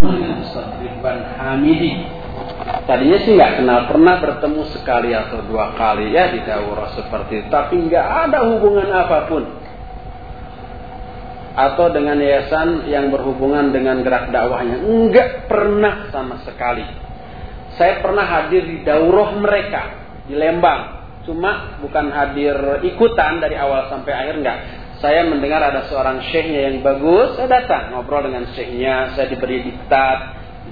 Ridwan Hamidi. Tadinya sih nggak kenal, pernah bertemu sekali atau dua kali ya di daurah seperti itu, tapi nggak ada hubungan apa pun. Atau dengan yayasan yang berhubungan dengan gerak dakwahnya, nggak pernah sama sekali. Saya pernah hadir di daurah mereka di Lembang, cuma bukan hadir ikutan dari awal sampai akhir nggak saya mendengar ada seorang syekhnya yang bagus, saya datang ngobrol dengan syekhnya, saya diberi diktat,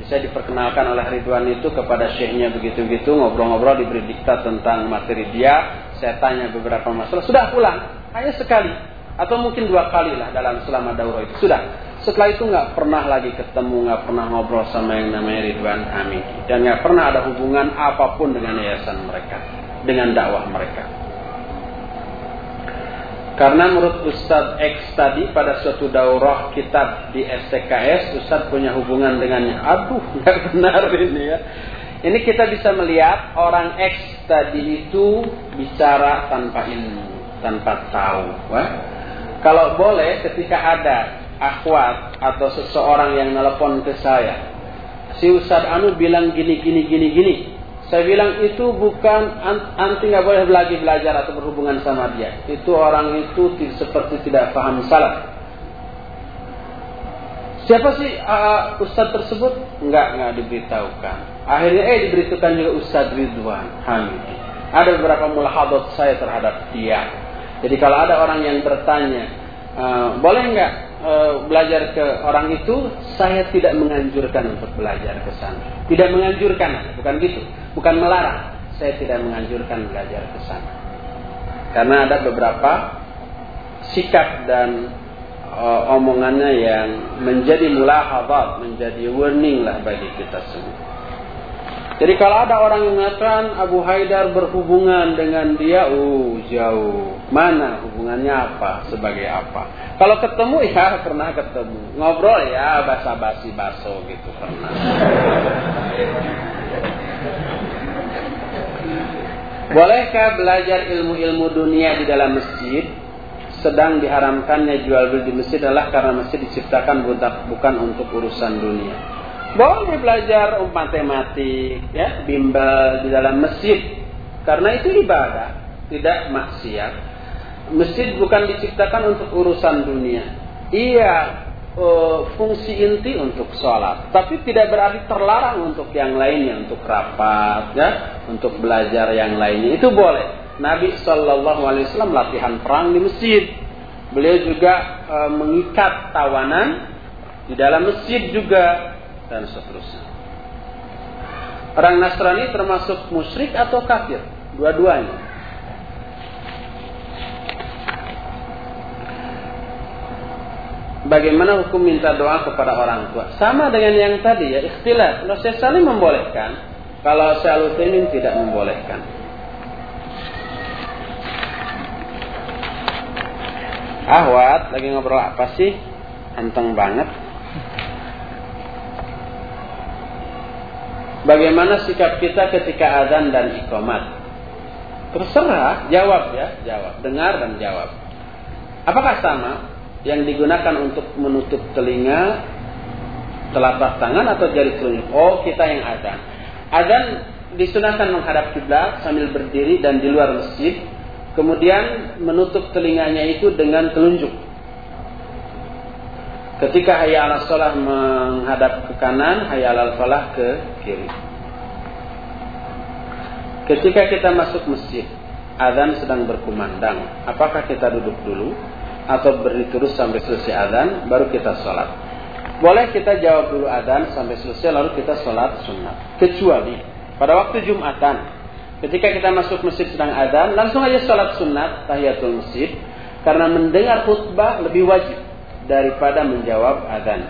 saya diperkenalkan oleh Ridwan itu kepada syekhnya begitu-begitu, ngobrol-ngobrol diberi diktat tentang materi dia, saya tanya beberapa masalah, sudah pulang, hanya sekali, atau mungkin dua kali lah dalam selama daurah itu, sudah. Setelah itu nggak pernah lagi ketemu, nggak pernah ngobrol sama yang namanya Ridwan Hamid, dan nggak pernah ada hubungan apa pun dengan yayasan mereka, dengan dakwah mereka. Karena menurut Ustadz X tadi pada suatu daurah kitab di STKS, Ustadz punya hubungan dengannya. Aduh, nggak benar ini ya. Ini kita bisa melihat orang X tadi itu bicara tanpa ilmu, tanpa tahu. Wah. Kalau boleh ketika ada akhwat atau seseorang yang nelpon ke saya, si Ustadz Anu bilang gini gini gini gini, saya bilang itu bukan anti nggak boleh lagi belajar atau berhubungan sama dia. Itu orang itu seperti tidak paham salah. Siapa sih uh, ustadz tersebut? Enggak, enggak diberitahukan. Akhirnya eh diberitahukan juga Ustadz Ridwan Hamidi. Ada beberapa mulahadat saya terhadap dia. Jadi kalau ada orang yang bertanya, uh, boleh enggak uh, belajar ke orang itu? Saya tidak menganjurkan untuk belajar ke sana. Tidak menganjurkan, bukan gitu bukan melarang. Saya tidak menganjurkan belajar ke sana. Karena ada beberapa sikap dan uh, omongannya yang menjadi mulahadat, menjadi warning lah bagi kita semua. Jadi kalau ada orang yang mengatakan Abu Haidar berhubungan dengan dia, uh jauh. Mana hubungannya apa? Sebagai apa? Kalau ketemu ya pernah ketemu. Ngobrol ya basa-basi baso gitu pernah. Bolehkah belajar ilmu-ilmu dunia di dalam masjid? Sedang diharamkannya jual beli di masjid adalah karena masjid diciptakan bukan untuk urusan dunia. Boleh belajar matematik, ya, bimbel di dalam masjid. Karena itu ibadah, tidak maksiat. Masjid bukan diciptakan untuk urusan dunia. Iya, uh, fungsi inti untuk sholat, tapi tidak berarti terlarang untuk yang lainnya, untuk rapat, ya, untuk belajar yang lainnya itu boleh. Nabi Wasallam latihan perang di masjid. Beliau juga uh, mengikat tawanan di dalam masjid juga dan seterusnya. Orang Nasrani termasuk musyrik atau kafir? Dua-duanya. bagaimana hukum minta doa kepada orang tua? Sama dengan yang tadi ya, ikhtilaf. Kalau saling membolehkan, kalau saya tidak membolehkan. Ahwat lagi ngobrol apa sih? Anteng banget. Bagaimana sikap kita ketika azan dan ikomat? Terserah, jawab ya, jawab. Dengar dan jawab. Apakah sama? yang digunakan untuk menutup telinga telapak tangan atau jari telunjuk. Oh, kita yang adzan. Adzan disunahkan menghadap kiblat sambil berdiri dan di luar masjid. Kemudian menutup telinganya itu dengan telunjuk. Ketika hayya ala sholah menghadap ke kanan, hayya ala falah ke kiri. Ketika kita masuk masjid, adzan sedang berkumandang. Apakah kita duduk dulu atau berdiri terus sampai selesai adzan baru kita sholat. Boleh kita jawab dulu adzan sampai selesai lalu kita sholat sunat. Kecuali pada waktu Jumatan ketika kita masuk masjid sedang adzan langsung aja sholat sunat tahiyatul masjid karena mendengar khutbah lebih wajib daripada menjawab adzan.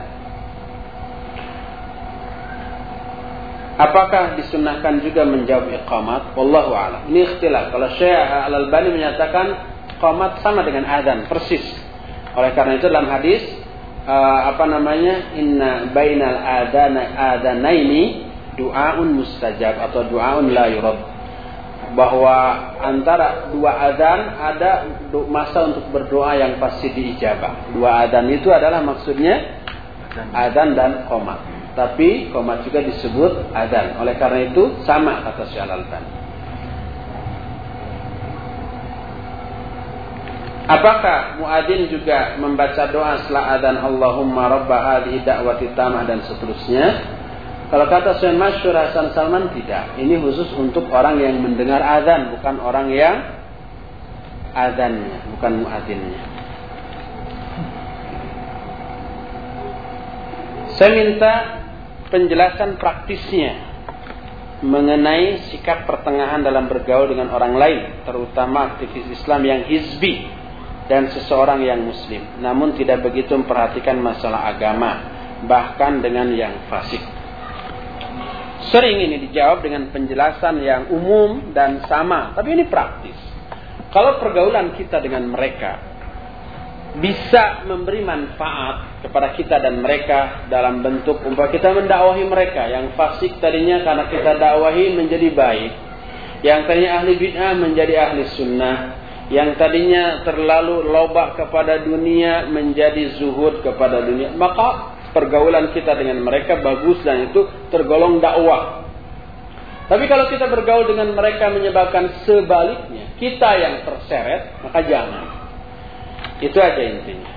Apakah disunahkan juga menjawab iqamat? Wallahu a'lam. Ini ikhtilaf. Kalau Syekh Al-Albani menyatakan Qomat sama dengan adzan persis. Oleh karena itu dalam hadis uh, apa namanya inna bainal adana adanaini du'aun mustajab atau du'aun la yurad bahwa antara dua adzan ada masa untuk berdoa yang pasti diijabah. Dua adzan itu adalah maksudnya adzan dan qomat. tapi komat juga disebut adzan. Oleh karena itu sama kata Syekh Al-Albani. Apakah muadzin juga membaca doa setelah adzan Allahumma rabba hadhihi da'wati tamah dan seterusnya? Kalau kata Syekh Masyur Hasan Salman tidak. Ini khusus untuk orang yang mendengar adzan, bukan orang yang adzannya, bukan muadzinnya. Saya minta penjelasan praktisnya mengenai sikap pertengahan dalam bergaul dengan orang lain, terutama aktivis Islam yang hizbi dan seseorang yang muslim, namun tidak begitu memperhatikan masalah agama, bahkan dengan yang fasik. Sering ini dijawab dengan penjelasan yang umum dan sama, tapi ini praktis. Kalau pergaulan kita dengan mereka bisa memberi manfaat kepada kita dan mereka dalam bentuk umpah kita mendakwahi mereka. Yang fasik tadinya karena kita dakwahi menjadi baik. Yang tadinya ahli bid'ah menjadi ahli sunnah. Yang tadinya terlalu lobak kepada dunia menjadi zuhud kepada dunia. Maka pergaulan kita dengan mereka bagus dan itu tergolong dakwah tapi kalau kita bergaul dengan mereka menyebabkan sebaliknya kita yang terseret maka jangan itu aja intinya.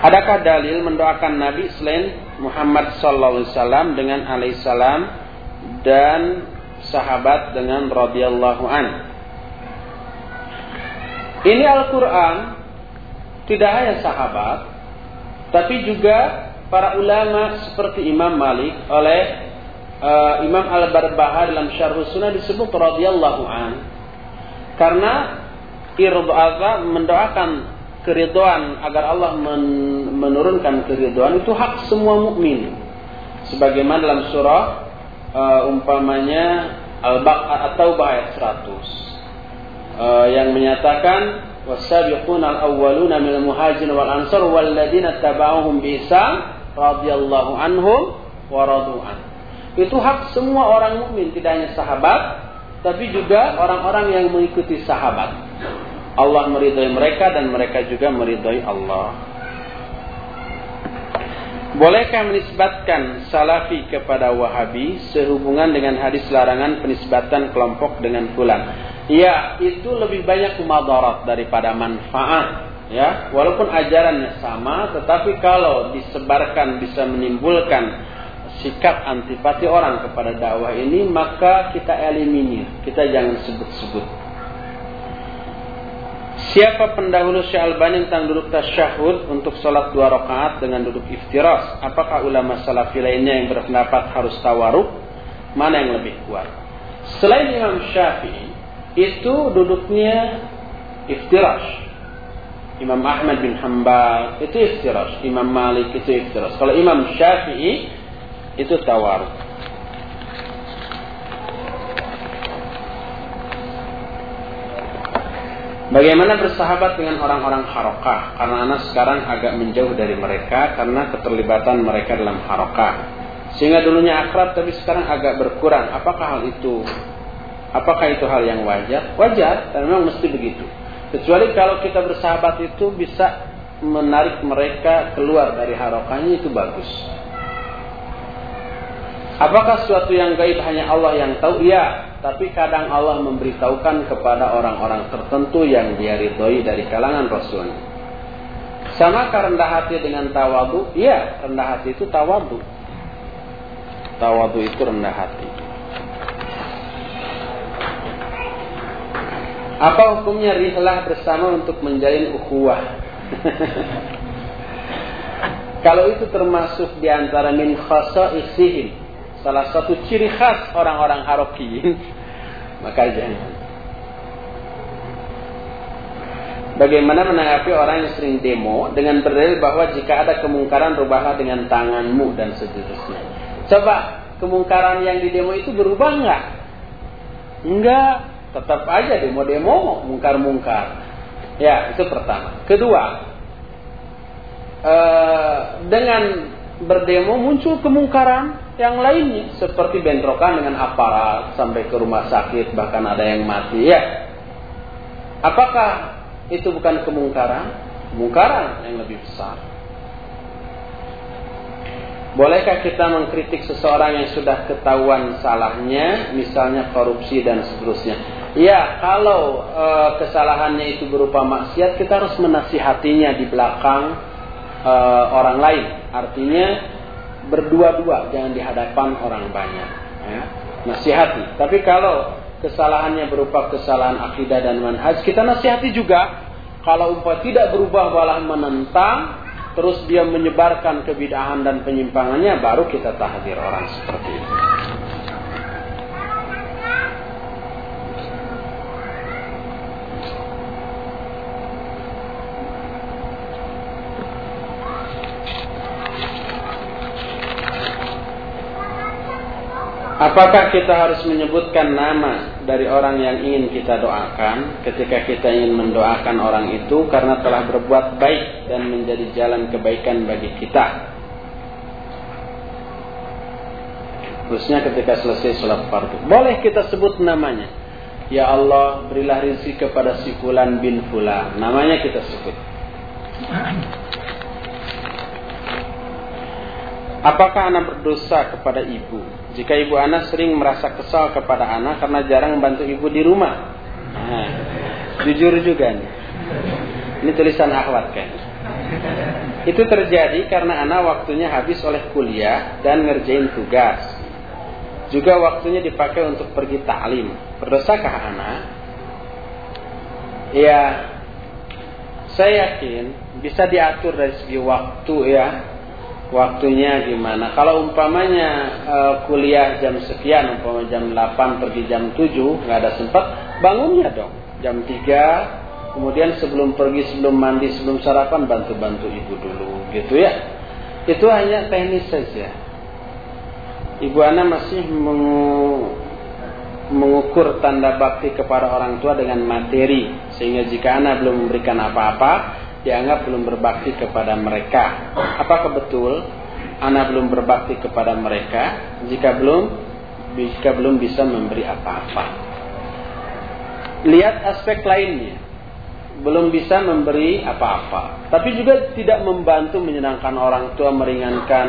Adakah dalil mendoakan Nabi selain Muhammad sallallahu alaihi wasallam dengan alaihissalam dan sahabat dengan radhiyallahu an? Ini Al-Qur'an tidak hanya sahabat tapi juga para ulama seperti Imam Malik oleh uh, Imam Al-Barbahar dalam Syarh Sunnah disebut radhiyallahu an. Karena irdha mendoakan keridhaan agar Allah men menurunkan keridhaan itu hak semua mukmin. Sebagaimana dalam surah uh, umpamanya Al-Baqarah atau ayat 100 uh, yang menyatakan wasabiquna al-awwaluna minal muhajirin wal ansar walladzina tabauhum bi ihsan radhiyallahu anhum wa itu hak semua orang mukmin, tidak hanya sahabat, tapi juga orang-orang yang mengikuti sahabat. Allah meridhai mereka dan mereka juga meridhai Allah. Bolehkah menisbatkan salafi kepada wahabi sehubungan dengan hadis larangan penisbatan kelompok dengan fulan? Ya, itu lebih banyak madarat daripada manfaat. Ya, walaupun ajarannya sama, tetapi kalau disebarkan bisa menimbulkan sikap antipati orang kepada dakwah ini maka kita eliminir, kita jangan sebut-sebut. Siapa pendahulu Syekh Albani tentang duduk tasyahud untuk sholat dua rakaat dengan duduk iftiras? Apakah ulama salafi lainnya yang berpendapat harus tawaruk? Mana yang lebih kuat? Selain Imam Syafi'i, itu duduknya iftiras. Imam Ahmad bin Hambal itu iftiras. Imam Malik itu iftiras. Kalau Imam Syafi'i itu tawar. Bagaimana bersahabat dengan orang-orang harokah? Karena anak sekarang agak menjauh dari mereka karena keterlibatan mereka dalam harokah. Sehingga dulunya akrab tapi sekarang agak berkurang. Apakah hal itu? Apakah itu hal yang wajar? Wajar, dan memang mesti begitu. Kecuali kalau kita bersahabat itu bisa menarik mereka keluar dari harokahnya itu bagus. Apakah sesuatu yang gaib hanya Allah yang tahu? Ya, tapi kadang Allah memberitahukan kepada orang-orang tertentu yang dia ridhoi dari kalangan Rasul. Sama rendah hati dengan tawadu? Ya, rendah hati itu tawadu. Tawadu itu rendah hati. Apa hukumnya rihlah bersama untuk menjalin ukhuwah? Kalau itu termasuk di antara min khasa'isihim salah satu ciri khas orang-orang haroki maka jangan Bagaimana menanggapi orang yang sering demo dengan berdalil bahwa jika ada kemungkaran rubahlah dengan tanganmu dan seterusnya. Coba kemungkaran yang di demo itu berubah enggak? Enggak, tetap aja demo-demo mungkar-mungkar. Ya, itu pertama. Kedua, eh, dengan berdemo muncul kemungkaran, yang lainnya seperti bentrokan dengan aparat sampai ke rumah sakit bahkan ada yang mati ya apakah itu bukan kemungkaran Mungkaran yang lebih besar. Bolehkah kita mengkritik seseorang yang sudah ketahuan salahnya, misalnya korupsi dan seterusnya? Ya, kalau e, kesalahannya itu berupa maksiat, kita harus menasihatinya di belakang e, orang lain. Artinya berdua-dua, jangan di hadapan orang banyak. Ya. Nasihati. Tapi kalau kesalahannya berupa kesalahan akidah dan manhaj, kita nasihati juga. Kalau umpah tidak berubah malah menentang, terus dia menyebarkan kebidahan dan penyimpangannya, baru kita tahdir orang seperti itu. Apakah kita harus menyebutkan nama dari orang yang ingin kita doakan ketika kita ingin mendoakan orang itu karena telah berbuat baik dan menjadi jalan kebaikan bagi kita? Khususnya ketika selesai sholat fardu. Boleh kita sebut namanya. Ya Allah, berilah rezeki kepada si Fulan bin Fulan. Namanya kita sebut. Apakah anak berdosa kepada ibu? Jika ibu anak sering merasa kesal kepada anak karena jarang membantu ibu di rumah. Nah, jujur juga nih. Ini tulisan akhwat kan. Itu terjadi karena anak waktunya habis oleh kuliah dan ngerjain tugas. Juga waktunya dipakai untuk pergi ta'lim. Berdosakah anak? Ya, saya yakin bisa diatur dari segi waktu ya waktunya gimana. Kalau umpamanya uh, kuliah jam sekian, umpamanya jam 8 pergi jam 7, nggak ada sempat, bangunnya dong. Jam 3, kemudian sebelum pergi, sebelum mandi, sebelum sarapan, bantu-bantu ibu dulu, gitu ya. Itu hanya teknis saja. Ibu Ana masih mengu mengukur tanda bakti kepada orang tua dengan materi, sehingga jika Ana belum memberikan apa-apa, dianggap belum berbakti kepada mereka. Apakah betul anak belum berbakti kepada mereka jika belum jika belum bisa memberi apa-apa? Lihat aspek lainnya. Belum bisa memberi apa-apa, tapi juga tidak membantu menyenangkan orang tua, meringankan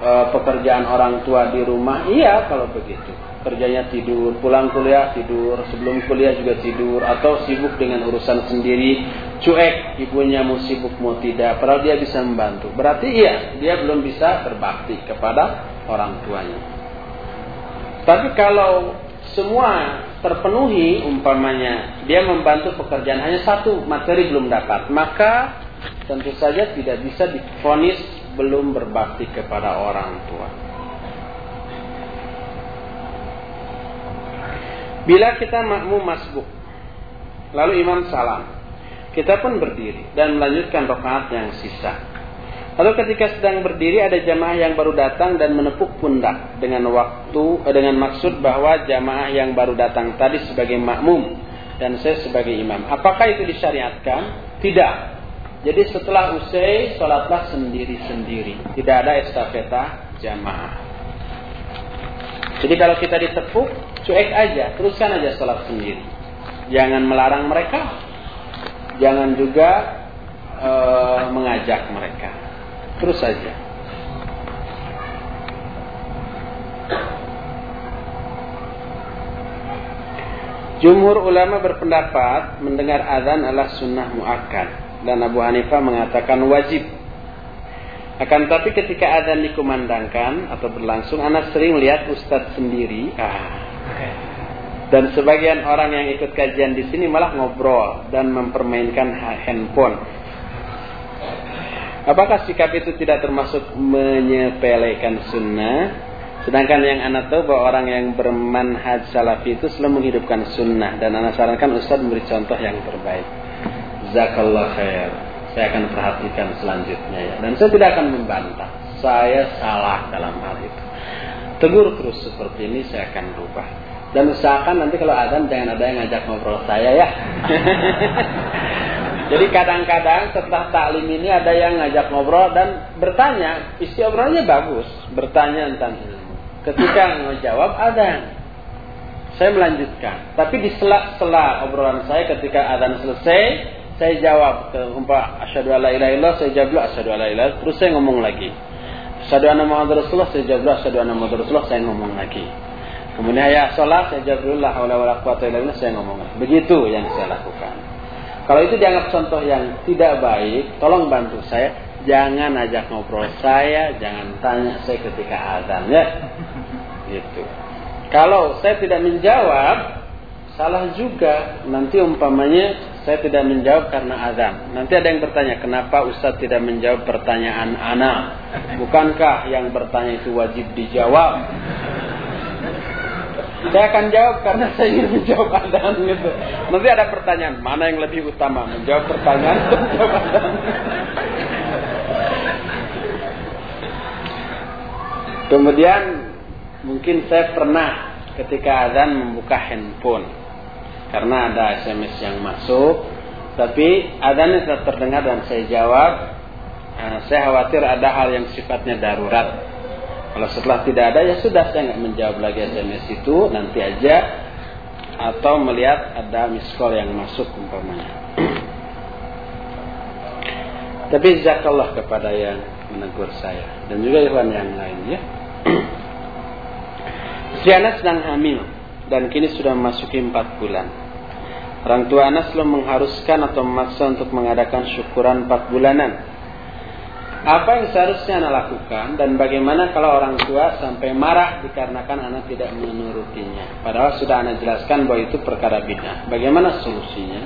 uh, pekerjaan orang tua di rumah. Iya kalau begitu kerjanya tidur, pulang kuliah tidur, sebelum kuliah juga tidur, atau sibuk dengan urusan sendiri, cuek, ibunya mau sibuk mau tidak, padahal dia bisa membantu. Berarti iya, dia belum bisa berbakti kepada orang tuanya. Tapi kalau semua terpenuhi, umpamanya dia membantu pekerjaan hanya satu materi belum dapat, maka tentu saja tidak bisa difonis belum berbakti kepada orang tua. Bila kita makmum masbuk, lalu imam salam, kita pun berdiri dan melanjutkan rakaat yang sisa. Lalu ketika sedang berdiri ada jamaah yang baru datang dan menepuk pundak dengan waktu eh, dengan maksud bahwa jamaah yang baru datang tadi sebagai makmum dan saya sebagai imam. Apakah itu disyariatkan? Tidak. Jadi setelah usai sholatlah sendiri-sendiri. Tidak ada estafeta jamaah. Jadi kalau kita ditepuk cuek aja, teruskan aja sholat sendiri. Jangan melarang mereka, jangan juga e, mengajak mereka. Terus saja. Jumhur ulama berpendapat mendengar azan adalah sunnah muakkad dan Abu Hanifah mengatakan wajib akan tapi ketika adzan dikumandangkan atau berlangsung, anak sering lihat ustadz sendiri. Ah. Dan sebagian orang yang ikut kajian di sini malah ngobrol dan mempermainkan handphone. Apakah sikap itu tidak termasuk menyepelekan sunnah? Sedangkan yang anak tahu bahwa orang yang bermanhaj salafi itu selalu menghidupkan sunnah. Dan anak sarankan Ustaz memberi contoh yang terbaik. Zakallah khair saya akan perhatikan selanjutnya ya. Dan saya tidak akan membantah. Saya salah dalam hal itu. Tegur terus seperti ini saya akan rubah. Dan usahakan nanti kalau ada jangan ada yang ngajak ngobrol saya ya. Jadi kadang-kadang setelah taklim ini ada yang ngajak ngobrol dan bertanya, isi obrolannya bagus, bertanya tentang ilmu. Ketika ngejawab ada saya melanjutkan. Tapi di sela-sela obrolan saya ketika adzan selesai, saya jawab ke umpah asyhadu alla ilaha illallah, saya jawab asyhadu alla ilaha terus saya ngomong lagi. Asyhadu anna Muhammad Rasulullah, saya jawab asyhadu anna Muhammad Rasulullah, saya ngomong lagi. Kemudian ya sholat, saya jawab dulu la haula wala quwata illa billah, saya ngomong. Begitu yang saya lakukan. Kalau itu dianggap contoh yang tidak baik, tolong bantu saya. Jangan ajak ngobrol saya, jangan tanya saya ketika azan ya. Gitu. Kalau saya tidak menjawab, salah juga. Nanti umpamanya saya tidak menjawab karena azan. Nanti ada yang bertanya, kenapa Ustaz tidak menjawab pertanyaan ana? Bukankah yang bertanya itu wajib dijawab? Saya akan jawab karena saya ingin menjawab azan gitu. Nanti ada pertanyaan, mana yang lebih utama? Menjawab pertanyaan atau menjawab azan? Kemudian mungkin saya pernah ketika azan membuka handphone karena ada SMS yang masuk tapi adanya tetap terdengar dan saya jawab uh, saya khawatir ada hal yang sifatnya darurat kalau setelah tidak ada ya sudah saya nggak menjawab lagi SMS itu. Nanti aja. Atau melihat ada miss call yang masuk umpamanya. Tapi zakallah kepada yang menegur saya. Dan juga ikhwan yang lain ya. Istri sedang hamil. Dan kini sudah memasuki empat bulan. Orang tua anak selalu mengharuskan atau memaksa untuk mengadakan syukuran empat bulanan. Apa yang seharusnya anak lakukan dan bagaimana kalau orang tua sampai marah dikarenakan anak tidak menurutinya. Padahal sudah anak jelaskan bahwa itu perkara bid'ah. Bagaimana solusinya?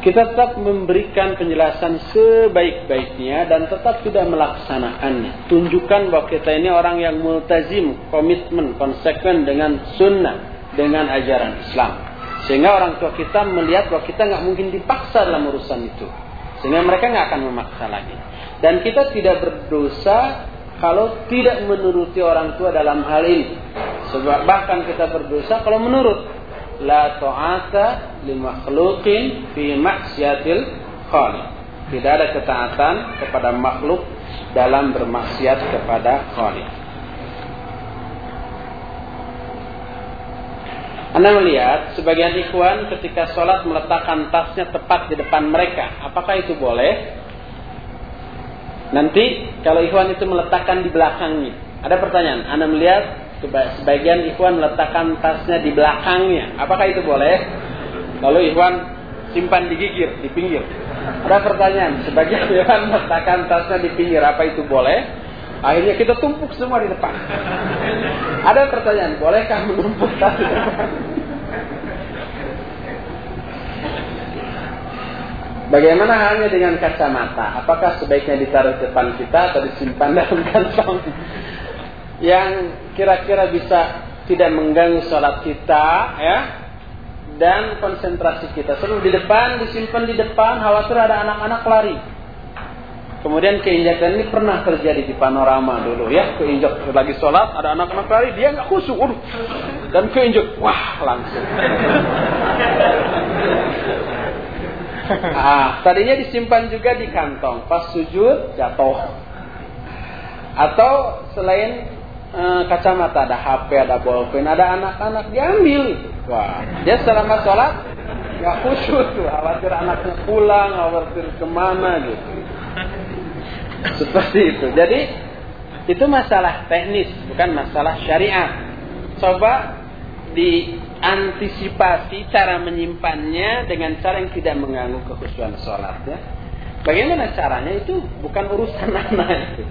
Kita tetap memberikan penjelasan sebaik-baiknya dan tetap tidak melaksanakannya. Tunjukkan bahwa kita ini orang yang multazim, komitmen, konsekuen dengan sunnah, dengan ajaran Islam. Sehingga orang tua kita melihat bahwa kita nggak mungkin dipaksa dalam urusan itu. Sehingga mereka nggak akan memaksa lagi. Dan kita tidak berdosa kalau tidak menuruti orang tua dalam hal ini. Sebab bahkan kita berdosa kalau menurut. La ta'ata li makhluqin fi maksiatil khaliq. Tidak ada ketaatan kepada makhluk dalam bermaksiat kepada khaliq. Anda melihat sebagian ikhwan ketika sholat meletakkan tasnya tepat di depan mereka. Apakah itu boleh? Nanti kalau ikhwan itu meletakkan di belakangnya. Ada pertanyaan. Anda melihat sebagian ikhwan meletakkan tasnya di belakangnya. Apakah itu boleh? Lalu ikhwan simpan di gigir, di pinggir. Ada pertanyaan. Sebagian ikhwan meletakkan tasnya di pinggir. Apa itu boleh? Akhirnya kita tumpuk semua di depan. Ada pertanyaan, bolehkah menumpuk tas di? Bagaimana halnya dengan kacamata? Apakah sebaiknya ditaruh di depan kita atau disimpan dalam kantong? Yang kira-kira bisa tidak mengganggu sholat kita, ya, dan konsentrasi kita. Selalu di depan, disimpan di depan, khawatir ada anak-anak lari. Kemudian keinjakan ini pernah terjadi di panorama dulu ya. Keinjak lagi sholat, ada anak-anak lari, dia nggak khusyuk. Dan keinjak, wah langsung. ah, tadinya disimpan juga di kantong. Pas sujud, jatuh. Atau selain e, kacamata, ada HP, ada bolpen, ada anak-anak, diambil. Wah, dia selama sholat, nggak khusyuk tuh. Khawatir anaknya pulang, khawatir ke mana gitu. Seperti itu. Jadi itu masalah teknis, bukan masalah syariat. Coba diantisipasi cara menyimpannya dengan cara yang tidak mengganggu kekhusyuan sholat ya. Bagaimana caranya itu bukan urusan anak itu.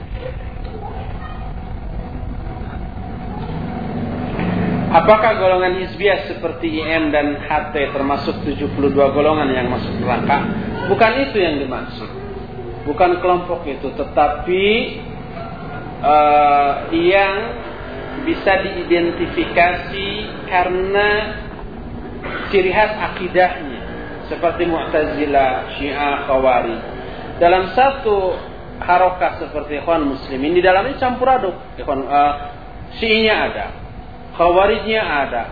Apakah golongan hizbiyah seperti IM dan HT termasuk 72 golongan yang masuk neraka? Bukan itu yang dimaksud bukan kelompok itu, tetapi uh, yang bisa diidentifikasi karena ciri khas akidahnya seperti Mu'tazilah, Syiah, Khawari. Dalam satu harokah seperti ikhwan muslimin di dalamnya campur aduk. Ikhwan uh, Syiahnya ada, Khawarijnya ada,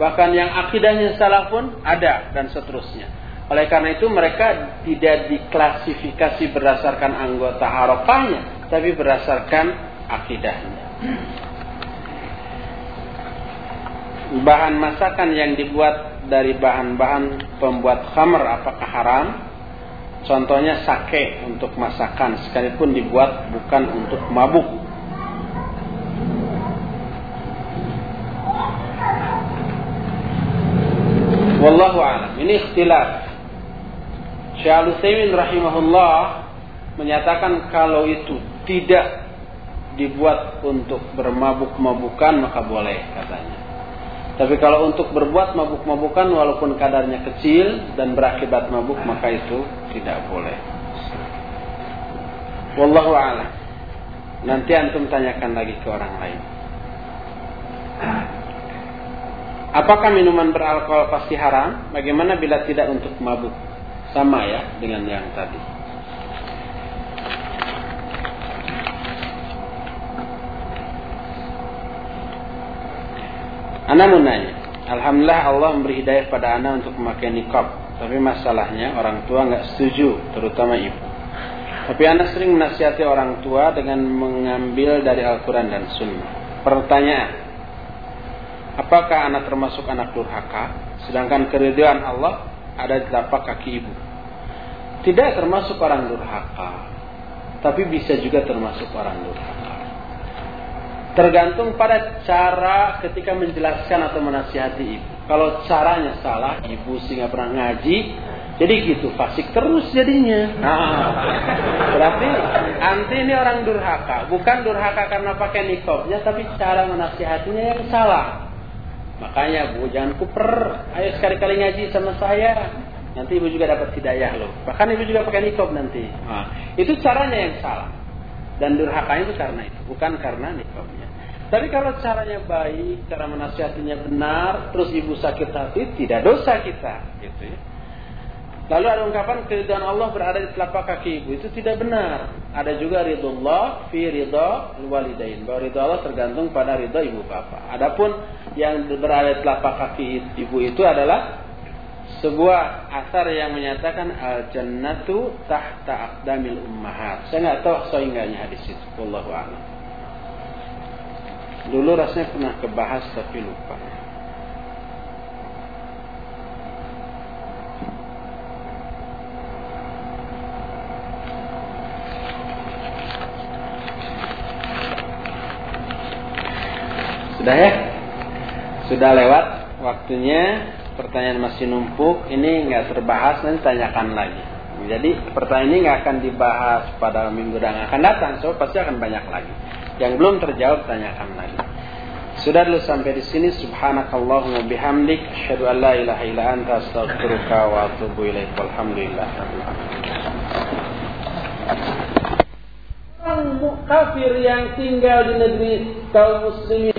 bahkan yang akidahnya salah pun ada dan seterusnya. Oleh karena itu mereka tidak diklasifikasi berdasarkan anggota harokahnya, tapi berdasarkan akidahnya. Bahan masakan yang dibuat dari bahan-bahan pembuat khamr apakah haram? Contohnya sake untuk masakan sekalipun dibuat bukan untuk mabuk. Wallahu a'lam. Ini ikhtilaf. Syekh Al-Utsaimin rahimahullah menyatakan kalau itu tidak dibuat untuk bermabuk-mabukan maka boleh katanya. Tapi kalau untuk berbuat mabuk-mabukan walaupun kadarnya kecil dan berakibat mabuk maka itu tidak boleh. Wallahu a'lam. Nanti antum tanyakan lagi ke orang lain. Apakah minuman beralkohol pasti haram? Bagaimana bila tidak untuk mabuk? Sama ya dengan yang tadi. Ana mau nanya. Alhamdulillah Allah memberi hidayah pada Ana untuk memakai nikab. Tapi masalahnya orang tua nggak setuju, terutama ibu. Tapi Ana sering menasihati orang tua dengan mengambil dari Al-Quran dan Sunnah. Pertanyaan, apakah anak termasuk anak durhaka? Sedangkan keriduan Allah ada di tapak kaki ibu. Tidak termasuk orang durhaka, tapi bisa juga termasuk orang durhaka. Tergantung pada cara ketika menjelaskan atau menasihati ibu. Kalau caranya salah, ibu sehingga pernah ngaji, jadi gitu, fasik terus jadinya. Nah, berarti anti ini orang durhaka. Bukan durhaka karena pakai nikobnya, tapi cara menasihatinya yang salah. Makanya bu, jangan kuper. Ayo sekali-kali ngaji sama saya. Nanti ibu juga dapat hidayah loh. Bahkan ibu juga pakai nikob nanti. Nah, itu caranya yang salah. Dan durhakanya itu karena itu, bukan karena nikobnya. Tapi kalau caranya baik, cara menasihatinya benar, terus ibu sakit hati, tidak dosa kita, gitu ya. Lalu ada ungkapan keridhaan Allah berada di telapak kaki ibu itu tidak benar. Ada juga ridullah fi ridha walidain. Bahwa ridha Allah tergantung pada ridha ibu bapak. Adapun yang berada di telapak kaki ibu itu adalah sebuah asar yang menyatakan al jannatu tahta aqdamil ummahat. Saya nggak tahu sehingga hadis itu. Wallahu a'lam. Dulu rasanya pernah kebahas tapi lupa. Sudah ya? Sudah lewat waktunya. Pertanyaan masih numpuk. Ini nggak terbahas nanti tanyakan lagi. Jadi pertanyaan ini nggak akan dibahas pada minggu yang akan datang. So pasti akan banyak lagi. Yang belum terjawab tanyakan lagi. Sudah dulu sampai di sini subhanakallahumma bihamdik asyhadu an la ilaha illa anta astaghfiruka wa atubu ilaik. Walhamdulillah. Kafir yang tinggal di negeri kaum muslimin